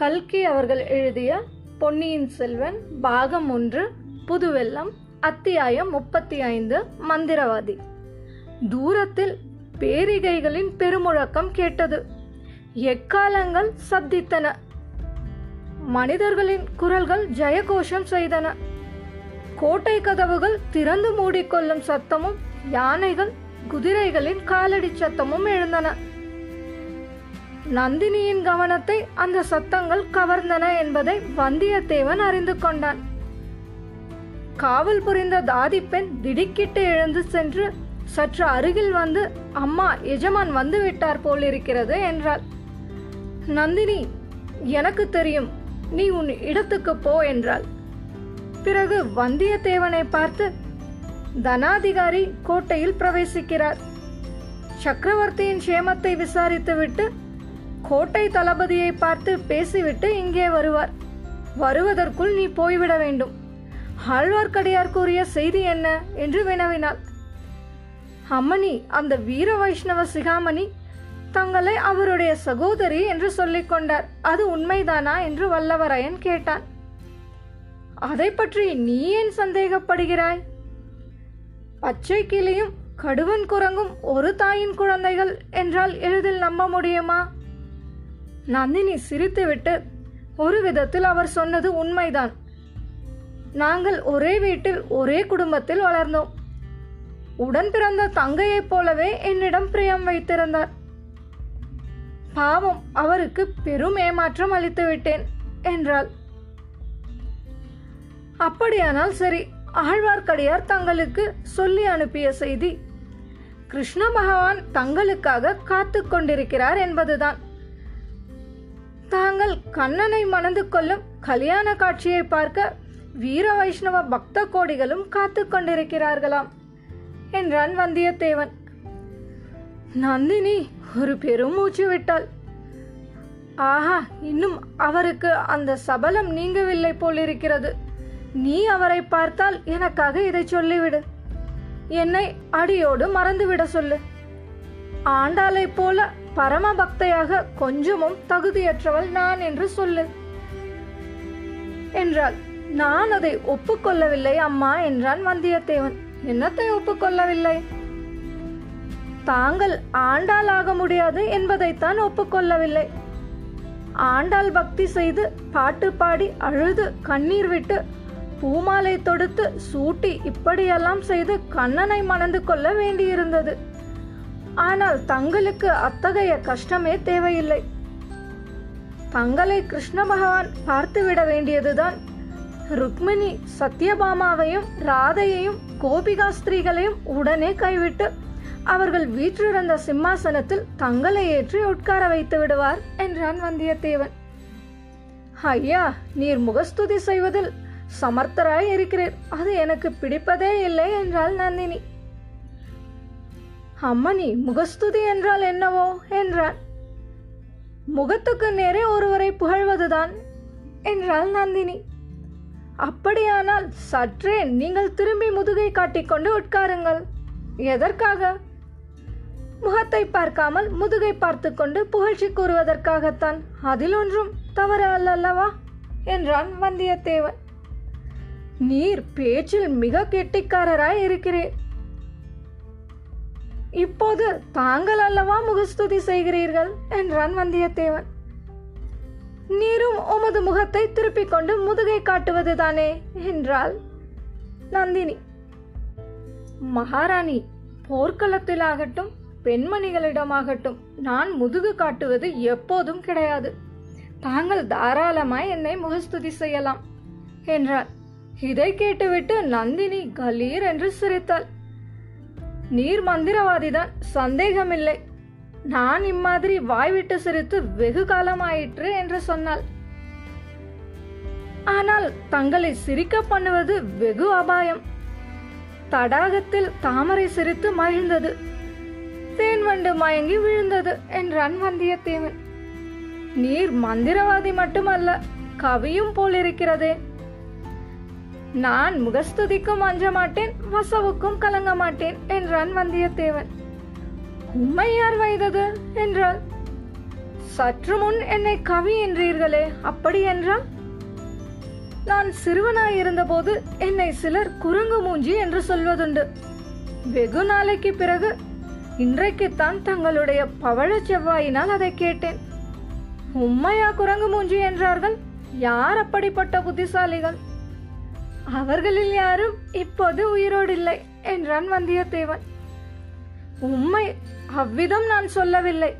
கல்கி அவர்கள் எழுதிய பொன்னியின் செல்வன் பாகம் ஒன்று புதுவெல்லம் அத்தியாயம் முப்பத்தி ஐந்து மந்திரவாதி. தூரத்தில் பேரிகைகளின் பெருமுழக்கம் கேட்டது. எக்காலங்கள் சப்தித்தன. மனிதர்களின் குரல்கள் ஜெயகோஷம் செய்தன. கோட்டை கதவுகள் திறந்து மூடிக்கொள்ளும் சத்தமும் யானைகள் குதிரைகளின் காலடி சத்தமும் எழுந்தன. நந்தினியின் கவனத்தை அந்த சத்தங்கள் கவர்ந்தன என்பதை வந்தியத்தேவன் அறிந்து கொண்டான். காவல் புரிந்த தாதி பெண் திடுக்கிட்டு எழுந்து சென்று சற்று அருகில் வந்து அம்மா எஜமான் வந்து விட்டார் போலிருக்கிறது என்றாள். நந்தினி எனக்கு தெரியும் நீ உன் இடத்துக்கு போ என்றாள். பிறகு வந்தியத்தேவனை பார்த்து தனாதிகாரி கோட்டையில் பிரவேசிக்கிறார். சக்கரவர்த்தியின் சேமத்தை விசாரித்துவிட்டு கோட்டை தளபதியை பார்த்து பேசிவிட்டு இங்கே வருவார். வருவதற்குள் நீ போய்விட வேண்டும். ஆழ்வார்க்கடியார் கூறிய செய்தி என்ன? என்று வினவினாள். அம்மணி அந்த வீர வைஷ்ணவ சிகாமணி தங்களை அவருடைய சகோதரி என்று சொல்லிக் கொண்டார். அது உண்மைதானா? என்று வல்லவரையன் கேட்டான். அதை பற்றி நீ ஏன் சந்தேகப்படுகிறாய்? பச்சை கிளியும் கடுவன் குரங்கும் ஒரு தாயின் குழந்தைகள் என்றால் எளிதில் நம்ப முடியுமா? நந்தினி சிரித்துவிட்டு ஒரு விதத்தில் அவர் சொன்னது உண்மைதான். நாங்கள் ஒரே வீட்டில் ஒரே குடும்பத்தில் வளர்ந்தோம். உடன் பிறந்த தங்கையைப் போலவே என்னிடம் பிரியம் வைத்திருந்தார். பாவம் அவருக்கு பெரும் ஏமாற்றம் அளித்து விட்டேன் என்றாள். அப்படியானால் சரி ஆழ்வார்க்கடியார் தங்களுக்கு சொல்லி அனுப்பிய செய்தி கிருஷ்ண பகவான் தங்களுக்காக காத்து கொண்டிருக்கிறார் என்பதுதான். தாங்கள் கண்ணனை மணந்து கொள்ளும் கல்யாண காட்சியை பார்க்க வீர வைஷ்ணவ பக்த கோடிகளும் காத்து கொண்டிருக்கிறார்களாம் என்றான் வந்தியத்தேவன். நந்தினி ஒரு பெருமூச்சு விட்டாள். ஆஹா இன்னும் அவருக்கு அந்த சபலம் நீங்கவில்லை போலிருக்கிறது. நீ அவரை பார்த்தால் எனக்காக இதை சொல்லிவிடு. என்னை அடியோடு மறந்துவிட சொல்லு. ஆண்டாளைப் போல பரமபக்தையாக கொஞ்சமும் தகுதியற்றவள் நான் என்று சொல்லு. என்றாள். நான் அதை ஒப்புக்கொள்ளவில்லை அம்மா என்றான் வந்தியத்தேவன். என்னத்தை ஒப்புக்கொள்ளவில்லை? தாங்கள் ஆண்டாள் ஆக முடியாது என்பதைத்தான் ஒப்புக்கொள்ளவில்லை. ஆண்டாள் பக்தி செய்து பாட்டு பாடி அழுது கண்ணீர் விட்டு பூமாலை தொடுத்து சூட்டி இப்படியெல்லாம் செய்து கண்ணனை மணந்து கொள்ள வேண்டியிருந்தது. ஆனால் தங்களுக்கு அத்தகைய கஷ்டமே தேவையில்லை. தங்களை கிருஷ்ண பகவான் பார்த்துவிட வேண்டியதுதான். ருக்மிணி சத்யபாமாவையும் ராதையையும் கோபிகா ஸ்திரீகளையும் உடனே கைவிட்டு அவர்கள் வீற்றிருந்த சிம்மாசனத்தில் தங்களை ஏற்றி உட்கார வைத்து விடுவார் என்றான் வந்தியத்தேவன். ஐயா நீர் முகஸ்துதி செய்வதில் சமர்த்தராய் இருக்கிறீர். அது எனக்கு பிடிப்பதே இல்லை என்றாள் நந்தினி. அம்மணி முகஸ்துதி என்றால் என்னவோ? என்றான். முகத்துக்கு நேரே ஒருவரை புகழ்வதுதான் என்றாள் நந்தினி. அப்படியானால் சற்றே நீங்கள் திரும்பி முதுகை காட்டிக்கொண்டு உட்காருங்கள். எதற்காக? முகத்தை பார்க்காமல் முதுகை பார்த்து கொண்டு புகழ்ச்சி கூறுவதற்காகத்தான். அதில் ஒன்றும் தவறு அல்லவா என்றான் வந்தியத்தேவன். நீர் பேச்சில் மிக கெட்டிக்காரராய் இருக்கிறேன் இப்போது தாங்கள் அல்லவா முகஸ்துதி செய்கிறீர்கள்? என்றான் வந்தியத்தேவன். நீரும் உமது முகத்தை திருப்பிக் கொண்டு முதுகை காட்டுவதுதானே என்றாள் நந்தினி. மகாராணி போர்க்களத்திலாகட்டும் பெண்மணிகளிடமாகட்டும் நான் முதுகு காட்டுவது எப்போதும் கிடையாது. தாங்கள் தாராளமாய் என்னை முகஸ்துதி செய்யலாம் என்றார் இதை கேட்டுவிட்டு நந்தினி கலீர் என்று சிரித்தாள். நீர் மந்திரவாதிதான் சந்தேகமில்லை. நான் இம்மாதிரி வாய்விட்டு சிரித்து வெகு காலமாயிற்று என்று சொன்னாள். ஆனால் தங்களை சிரிக்க பண்ணுவது வெகு அபாயம். தடாகத்தில் தாமரை சிரித்து மகிழ்ந்தது. தேன்வண்டு மயங்கி விழுந்தது என்றான் வந்தியத்தேவன் நீர் மந்திரவாதி மட்டுமல்ல கவியும் போலிருக்கிறதே. நான் முகஸ்துதிக்கும் அஞ்ச மாட்டேன் வசவுக்கும் கலங்க மாட்டேன் என்றான் வந்தியத்தேவன். உண்மை யார் வைத்தது என்றாள். சற்று முன் என்னை கவி என்றீர்களே அப்படி என்றால்? நான் சிறுவனாய் இருந்தபோது என்னை சிலர் குரங்கு மூஞ்சி என்று சொல்வதுண்டு. வெகு நாளைக்கு பிறகு இன்றைக்குத்தான் தங்களுடைய பவழ செவ்வாயினால் அதை கேட்டேன். உம்மையா குரங்கு மூஞ்சி என்றார்கள்? யார் அப்படிப்பட்ட புத்திசாலிகள்? அவர்களில் யாரும் இப்போது உயிரோடு இல்லை என்றான் வந்தியத்தேவன். உண்மை அவ்விதம் நான் சொல்லவில்லை.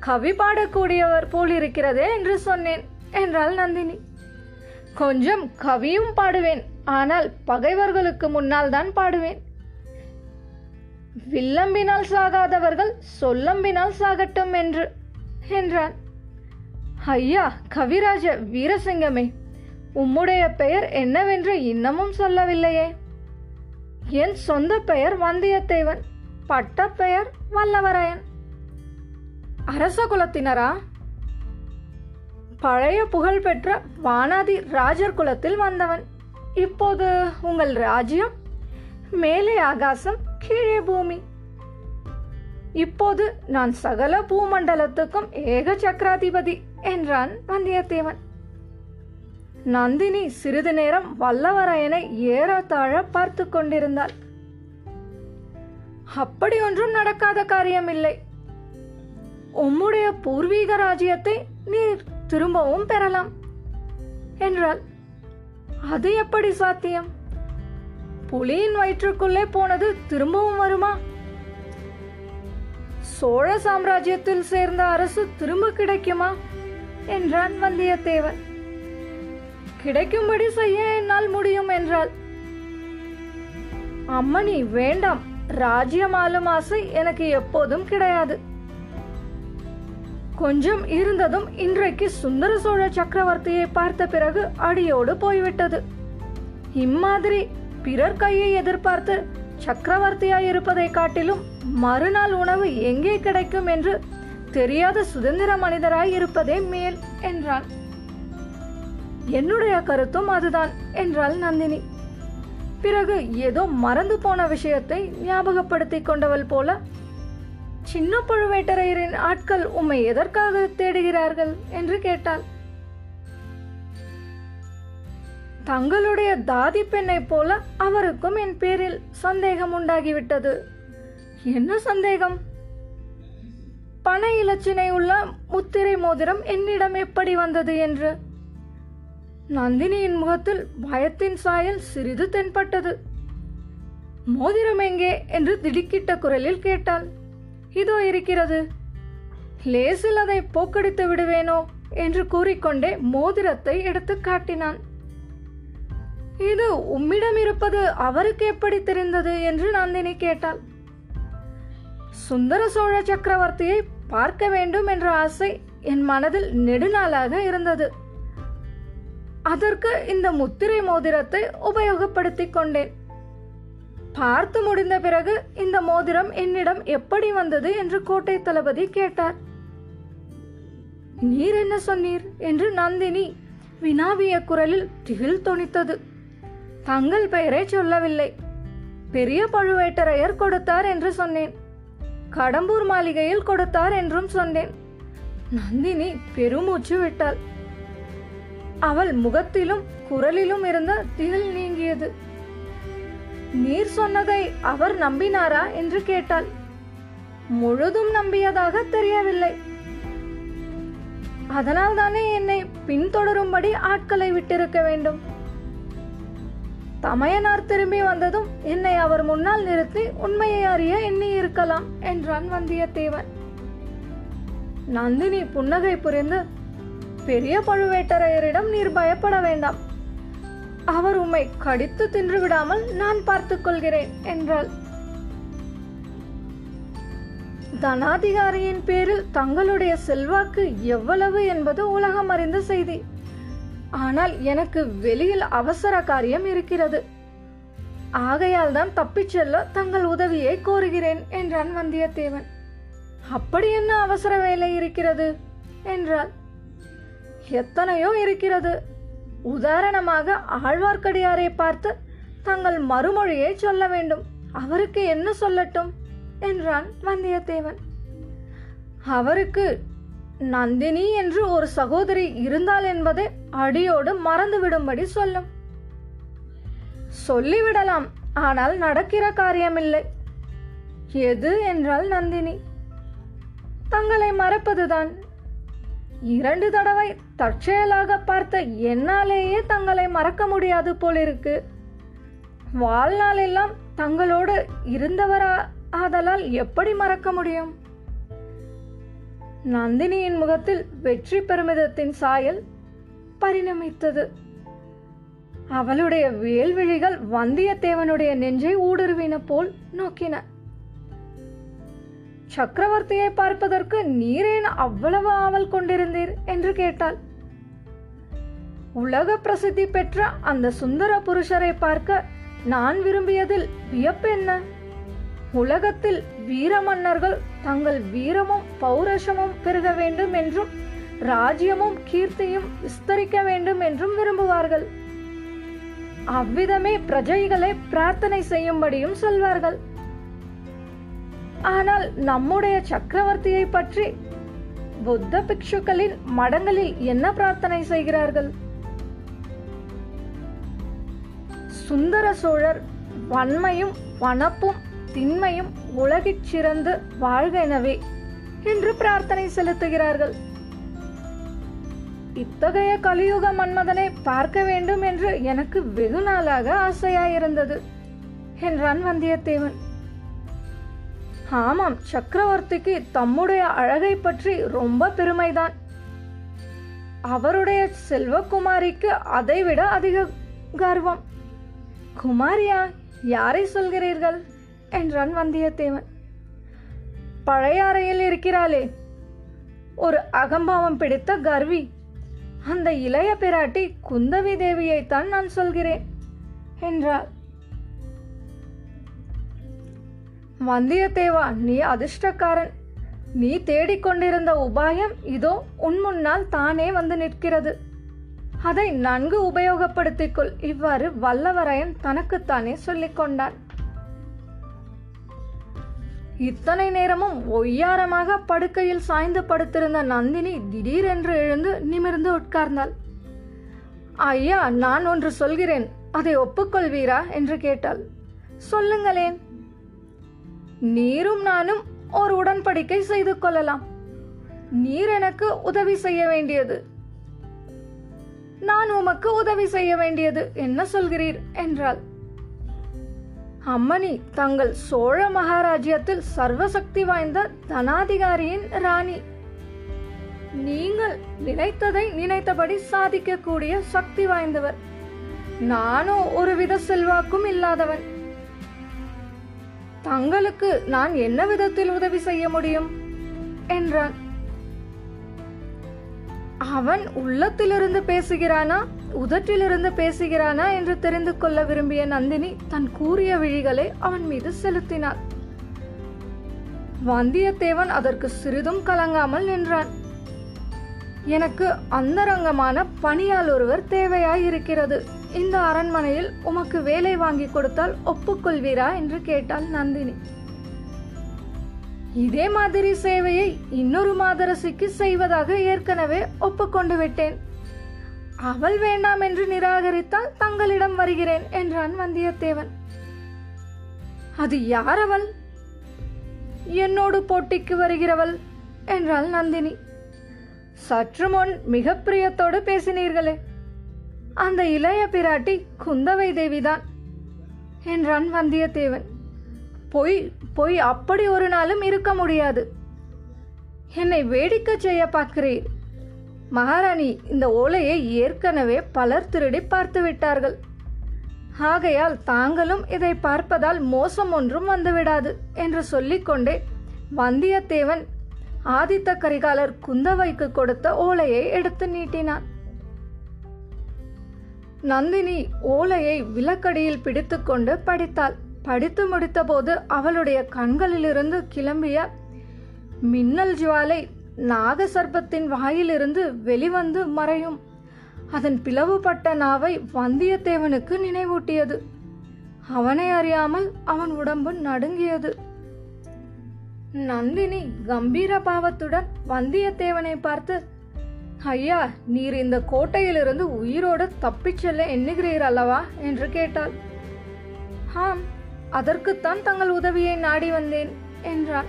கவி பாடக்கூடியவர் போலிருக்கிறதே என்று சொன்னேன் என்றாள் நந்தினி. கொஞ்சம் கவியும் பாடுவேன் ஆனால் பகைவர்களுக்கு முன்னால் தான் பாடுவேன். வில்லம்பினால் சாகாதவர்கள் சொல்லம்பினால் சாகட்டும் என்று என்றான். ஐயா கவிராஜ வீரசிங்கமே உம்முடைய பெயர் என்னவென்று இன்னமும் சொல்லவில்லையே. என் சொந்த பெயர் வந்தியத்தேவன் பட்ட பெயர் வல்லவரையன். அரச குலத்தினரா? பழைய புகழ்பெற்ற வானாதி ராஜர் குலத்தில் வந்தவன். இப்போது உங்கள் ராஜ்யம் மேலே ஆகாசம் கீழே பூமி. இப்போது நான் சகல பூமண்டலத்துக்கும் ஏக சக்கராதிபதி என்றான் வந்தியத்தேவன். நந்தினி சிறிது நேரம் வல்லவரையனை ஏறத்தாழ பார்த்து கொண்டிருந்தாள். அப்படி ஒன்றும் நடக்காத காரியமில்லை. உம்முடைய பூர்வீக ராஜ்யத்தை நீர் திரும்பவும் பெறலாம் என்றாள். அது எப்படி சாத்தியம்? புலியின் வயிற்றுக்குள்ளே போனது திரும்பவும் வருமா? சோழ சாம்ராஜ்யத்தில் சேர்ந்த அரசு திரும்ப கிடைக்குமா? என்றான் வந்தியத்தேவன். கிடைக்கும்படி செய்ய என்னால் முடியும் என்றாள். அம்மணி வேண்டாம். ராஜ்யம் ஆளும் ஆசை எனக்கு எப்போதும் கிடையாது. கொஞ்சம் இருந்ததும் இன்றைக்கு சுந்தர சோழ சக்கரவர்த்தியை பார்த்த பிறகு அடியோடு போய்விட்டது. இம்மாதிரி பிறர் கையை எதிர்பார்த்து சக்கரவர்த்தியாய் இருப்பதை காட்டிலும் மறுநாள் உணவு எங்கே கிடைக்கும் என்று தெரியாத சுதந்திர மனிதராய் இருப்பதே மேல் என்றான். என்னுடைய கருத்தும் அதுதான் என்றாள் நந்தினி. பிறகு ஏதோ மறந்து போன விஷயத்தை ஞாபகப்படுத்திக் கொண்டவள் போல சின்ன பழுவேட்டரையரின் ஆட்கள் உம்மை எதற்காக தேடுகிறார்கள்? என்று கேட்டாள். தங்களுடைய தாதி பெண்ணை போல அவருக்கும் என் பேரில் சந்தேகம் உண்டாகிவிட்டது. என்ன சந்தேகம்? பண இலச்சினை உள்ள முத்திரை மோதிரம் என்னிடம் எப்படி வந்தது? என்று நந்தினியின் முகத்தில் பயத்தின் சாயல் சிறிது தென்பட்டது. மோதிரம் எங்கே? என்று திடுக்கிட்ட குரலில் கேட்டாள். இதோ இருக்கிறது. லேசில் அதை போக்கடித்து விடுவேனோ? என்று கூறிக்கொண்டே மோதிரத்தை எடுத்து காட்டினான். இது உம்மிடம் இருப்பது அவருக்கு எப்படி தெரிந்தது? என்று நந்தினி கேட்டாள். சுந்தர சோழ சக்கரவர்த்தியை பார்க்க வேண்டும் என்ற ஆசை என் மனதில் நெடுநாளாக இருந்தது. அதற்கு இந்த முத்திரை மோதிரத்தை உபயோகப்படுத்திக் கொண்டேன். பார்த்து முடிந்த பிறகு இந்த மோதிரம் என்னிடம் எப்படி வந்தது என்று கோட்டை தளபதி கேட்டார். நீர் என்ன சொன்னீர்? என்று நந்தினி வினாவிய குரலில் திகில் தொனித்தது. தங்கள் பெயரை சொல்லவில்லை. பெரிய பழுவேட்டரையர் கொடுத்தார் என்று சொன்னேன். கடம்பூர் மாளிகையில் கொடுத்தார் என்றும் சொன்னேன். நந்தினி பெருமூச்சு விட்டாள். அவள் முகத்திலும் குரலிலும் இருந்த திகில் நீங்கியது. நீர் சொன்னதை அவர் நம்பினாரா? என்று கேட்டாள். முழுதும் நம்பியதாக தெரியவில்லை. அதனால் தானே என்னை பின்தொடரும்படி ஆட்களை விட்டிருக்க வேண்டும். தமையனார் திரும்பி வந்ததும் என்னை அவர் முன்னால் நிறுத்தி உண்மையை அறிய எண்ணி இருக்கலாம் என்றான் வந்தியத்தேவன். நந்தினி புன்னகை புரிந்து பெரிய பழுவேட்டரையரிடம் நீர் பயப்பட வேண்டாம். அவர் உம்மை கடித்து தின்று விடாமல் நான் பார்த்துக் கொள்கிறேன் என்றாள். தனாதிகாரியின் பேரில் தங்களுடைய செல்வாக்கு எவ்வளவு என்பது உலகம் அறிந்த செய்தி. ஆனால் எனக்கு வெளியில் அவசர காரியம் இருக்கிறது. ஆகையால் தான் தப்பிச் செல்ல தங்கள் உதவியை கோருகிறேன் என்றான் வந்தியத்தேவன். அப்படி என்ன அவசர வேலை இருக்கிறது? என்றாள். எத்தனையோ இருக்கிறது. உதாரணமாக ஆழ்வார்க்கடியாரை பார்த்து தங்கள் மறுமொழியை சொல்ல வேண்டும். அவருக்கு என்ன சொல்லட்டும்? என்றான் வந்தியத்தேவன். அவருக்கு நந்தினி என்று ஒரு சகோதரி இருந்தால் என்பதை அடியோடு மறந்துவிடும்படி சொல்லும். சொல்லிவிடலாம். ஆனால் நடக்கிற காரியமில்லை. எது? என்றால் நந்தினி. தங்களை மறப்பதுதான். இரண்டு தடவை தற்செயலாக பார்த்த என்னாலேயே தங்களை மறக்க முடியாது போலிருக்கு. வாழ்நாளெல்லாம் தங்களோடு இருந்தவரா ஆதலால் எப்படி மறக்க முடியும்? நந்தினியின் முகத்தில் வெற்றி பெருமிதத்தின் சாயல் பரிணமித்தது. அவளுடைய வேல்விழிகள் வந்தியத்தேவனுடைய நெஞ்சை ஊடுருவின போல் நோக்கின. சக்கரவர்த்தியை பார்ப்பதற்கு நீரேன் அவ்வளவு ஆவல் கொண்டிருந்தீர்? என்று கேட்டாள். உலக பிரசித்தி பெற்ற அந்த சுந்தர புருஷரை பார்க்க நான் விரும்பியதில் வியப்பு என்ன உலகத்தில் வீர மன்னர்கள் தங்கள் வீரமும் பௌரஷமும் பெருக வேண்டும் என்றும் ராஜ்யமும் கீர்த்தியும் விஸ்தரிக்க வேண்டும் என்றும் விரும்புவார்கள். அவ்விதமே பிரஜைகளை பிரார்த்தனை செய்யும்படியும் சொல்வார்கள். ஆனால் நம்முடைய சக்கரவர்த்தியை பற்றி புத்த பிக்ஷுக்களின் மடங்களில் என்ன பிரார்த்தனை செய்கிறார்கள்? சுந்தர சோழர் வன்மையும் வனப்பும் திண்மையும் உலகிற் சிறந்து வாழ்க எனவே என்று பிரார்த்தனை செலுத்துகிறார்கள். இத்தகைய கலியுக மன்மதனை பார்க்க வேண்டும் என்று எனக்கு வெகு நாளாக ஆசையாயிருந்தது என்றான் வந்தியத்தேவன். ஆமாம் சக்கரவர்த்திக்கு தம்முடைய அழகை பற்றி ரொம்ப பெருமைதான். அவருடைய செல்வகுமாரிக்கு அதைவிட அதிக கர்வம். குமாரியா யாரை சொல்கிறீர்கள்? என்றான் வந்தியத்தேவன். பழையாறையில் இருக்கிறாளே. ஒரு அகம்பாவம் பிடித்த கர்வி. அந்த இளைய பிராட்டி குந்தவி தேவியைத்தான் நான் சொல்கிறேன் என்றாள். வந்தியத்தேவா நீ அதிர்ஷ்டக்காரன். நீ தேடிக்கொண்டிருந்த உபாயம் இதோ உன் முன்னால் தானே வந்து நிற்கிறது. அதை நன்கு உபயோகப்படுத்திக்கொள். இவ்வாறு வல்லவரையன் தனக்குத்தானே சொல்லிக்கொண்டான் இத்தனை நேரமும் ஒய்யாரமாக படுக்கையில் சாய்ந்து படுத்திருந்த நந்தினி திடீரென்று எழுந்து நிமிர்ந்து உட்கார்ந்தாள். ஐயா நான் ஒன்று சொல்கிறேன். அதை ஒப்புக்கொள்வீரா? என்று கேட்டாள். சொல்லுங்களேன். நீரும் நானும் ஒரு உடன்படிக்கை செய்து கொள்ளலாம். நீர் எனக்கு உதவி செய்ய வேண்டியது. நான் உமக்கு உதவி செய்ய வேண்டியது என்ன சொல்கிறீர் என்றாள். அம்மணி தங்கள் சோழ மகாராஜ்யத்தில் சர்வசக்தி வாய்ந்த தனாதிகாரியின் ராணி. நீங்கள் நினைத்ததை நினைத்தபடி சாதிக்கக்கூடிய சக்தி வாய்ந்தவர். நானோ ஒருவித செல்வாக்கும் இல்லாதவன். தங்களுக்கு நான் என்ன விதத்தில் உதவி செய்ய முடியும்? என்றான். அவன் உள்ளத்திலிருந்து பேசுகிறானா உதட்டிலிருந்து பேசுகிறானா என்று தெரிந்து கொள்ள விரும்பிய நந்தினி தன் கூறிய விழிகளை அவன் மீது செலுத்தினாள். வந்தியத்தேவன் அதற்கு சிறிதும் கலங்காமல் நின்றான். எனக்கு அந்தரங்கமான பணியால் ஒருவர் தேவையாயிருக்கிறது இந்த அரண்மனையில் உமக்கு வேலை வாங்கி கொடுத்தால் ஒப்புக்கொள்வீரா என்று கேட்டாள் நந்தினி. இதே மாதிரி சேவையை இன்னொரு மாதரசிக்கு செய்வதாக ஏற்கனவே ஒப்புக்கொண்டு விட்டேன். அவள் வேண்டாம் என்று நிராகரித்தால் தங்களிடம் வருகிறேன் என்றான் வந்தியத்தேவன். அது யார் அவள் என்னோடு போட்டிக்கு வருகிறவள் என்றாள் நந்தினி. சற்று முன் மிக பிரியத்தோடு பேசினீர்களே. அந்த இளைய பிராட்டி குந்தவை தேவிதான் என்றான் வந்தியத்தேவன் பொய் பொய் அப்படி ஒரு நாளும் இருக்க முடியாது. என்னை வேடிக்கை செய்ய பார்க்கிறீர். மகாராணி இந்த ஓலையை ஏற்கனவே பலர் திருடி பார்த்து விட்டார்கள். ஆகையால் தாங்களும் இதை பார்ப்பதால் மோசம் ஒன்றும் வந்துவிடாது என்று சொல்லிக்கொண்டே வந்தியத்தேவன் ஆதித்த கரிகாலர் குந்தவைக்கு கொடுத்த ஓலையை எடுத்து நீட்டினான். நந்தினி ஓலையை விளக்கடியில் பிடித்துக்கொண்டு படித்தாள். படித்து முடித்தபோது அவளுடைய கண்களிலிருந்து கிளம்பிய மின்னல் ஜுவாலை நாகசர்பத்தின் வாயிலிருந்து வெளிவந்து மறையும். அதன் பிளவுபட்ட நாவை வந்தியத்தேவனுக்கு நினைவூட்டியது. அவனை அறியாமல் அவன் உடம்பு நடுங்கியது. நந்தினி கம்பீர பாவத்துடன் வந்தியத்தேவனை பார்த்து ஐயா நீர் இந்த கோட்டையிலிருந்து உயிரோடு தப்பிச் செல்ல எண்ணுகிறீர் அல்லவா? என்று கேட்டாள். ஆம் அதற்குத்தான் தங்கள் உதவியை நாடி வந்தேன் என்றான்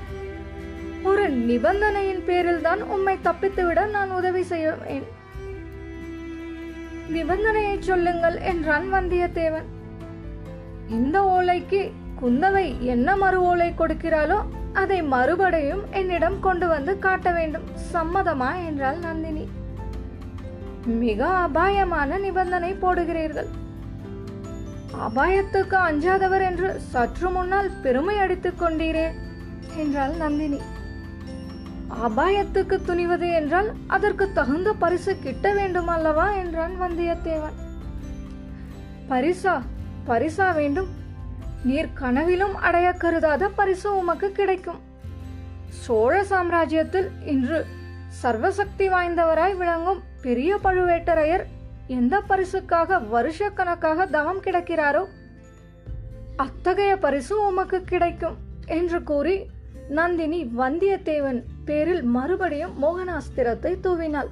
ஒரு நிபந்தனையின் பேரில் தான் உம்மை தப்பித்துவிட நான் உதவி செய்வேன். நிபந்தனையை சொல்லுங்கள் என்றான் வந்தியத்தேவன். இந்த ஓலைக்கு குந்தவை என்ன மறு ஓலை கொடுக்கிறாளோ அதை மறுபடியும் என்னிடம் கொண்டு வந்து காட்ட வேண்டும். சம்மதமா என்றாள் நந்தினி. மிக அபாயமான நிபந்தனை போடுகிறீர்கள். அபாயத்துக்கு அஞ்சாதவர் என்று சற்று முன்னால் பெருமை அடித்துக் கொண்டீரே என்றாள் நந்தினி. அபாயத்துக்கு துணிவது என்றால் அதற்கு தகுந்த பரிசு கிட்ட வேண்டும் அல்லவா என்றான் வந்தியத்தேவன். பரிசா பரிசா வேண்டும். நீர் கனவிலும் அடைய கருதாத பரிசு உமக்கு கிடைக்கும். சோழ சாம்ராஜ்யத்தில் இன்று சர்வசக்தி வாய்ந்தவராய் விளங்கும் பெரிய பழுவேட்டரையர் எந்த பரிசுக்காக வருஷக்கணக்காக தவம் கிடக்கிறாரோ அத்தகைய பரிசு உமக்கு கிடைக்கும் என்று கூறி நந்தினி வந்தியத்தேவன் பேரில் மறுபடியும் மோகனாஸ்திரத்தை தூவினாள்.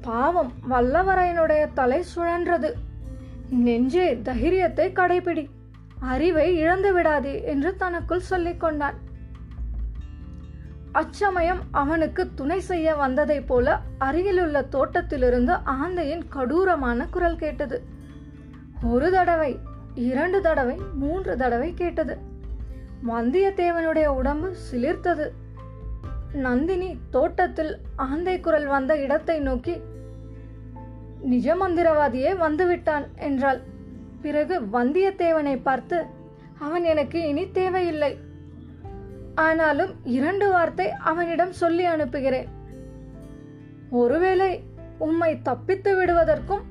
பாவம் வல்லவரையனுடைய தலை சுழன்றது. நெஞ்சே தைரியத்தை கடைபிடி. அறிவை இழந்து விடாதே என்று தனக்குள் சொல்லிக் கொண்டான். அச்சமயம் அவனுக்கு துணை செய்ய வந்ததைப் போல அருகிலுள்ள தோட்டத்திலிருந்து ஆந்தையின் கடூரமான குரல் கேட்டது. ஒரு தடவை இரண்டு தடவை மூன்று தடவை கேட்டது. வந்தியத்தேவனுடைய உடம்பு சிலிர்த்தது. நந்தினி தோட்டத்தில் ஆந்தை குரல் வந்த இடத்தை நோக்கி நிஜமந்திரவாதியே வந்துவிட்டான் என்றாள். பிறகு வந்தியத்தேவனை பார்த்து அவன் எனக்கு இனி தேவையில்லை. ஆனாலும் இரண்டு வார்த்தை அவனிடம் சொல்லி அனுப்புகிறேன். ஒருவேளை உம்மை தப்பித்து விடுவதற்கும்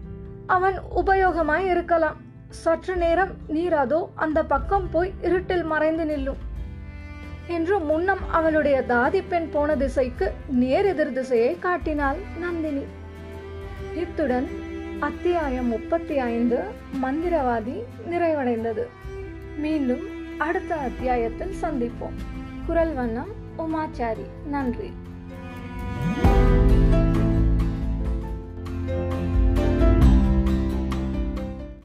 அவன் உபயோகமாய் இருக்கலாம். சற்று நேரம் நீர் அதோ அந்த பக்கம் போய் இருட்டில் மறைந்து நில்லும். என்று முன்னம் அவளுடைய தாதி பெண் போன திசைக்கு நேர் எதிர் திசையை காட்டினாள் நந்தினி. இத்துடன் அத்தியாயம் முப்பத்தி ஐந்து மந்திரவாதி நிறைவடைந்தது. மீண்டும் அடுத்த அத்தியாயத்தில் சந்திப்போம். குரல் வண்ணம் உமாச்சாரி. நன்றி.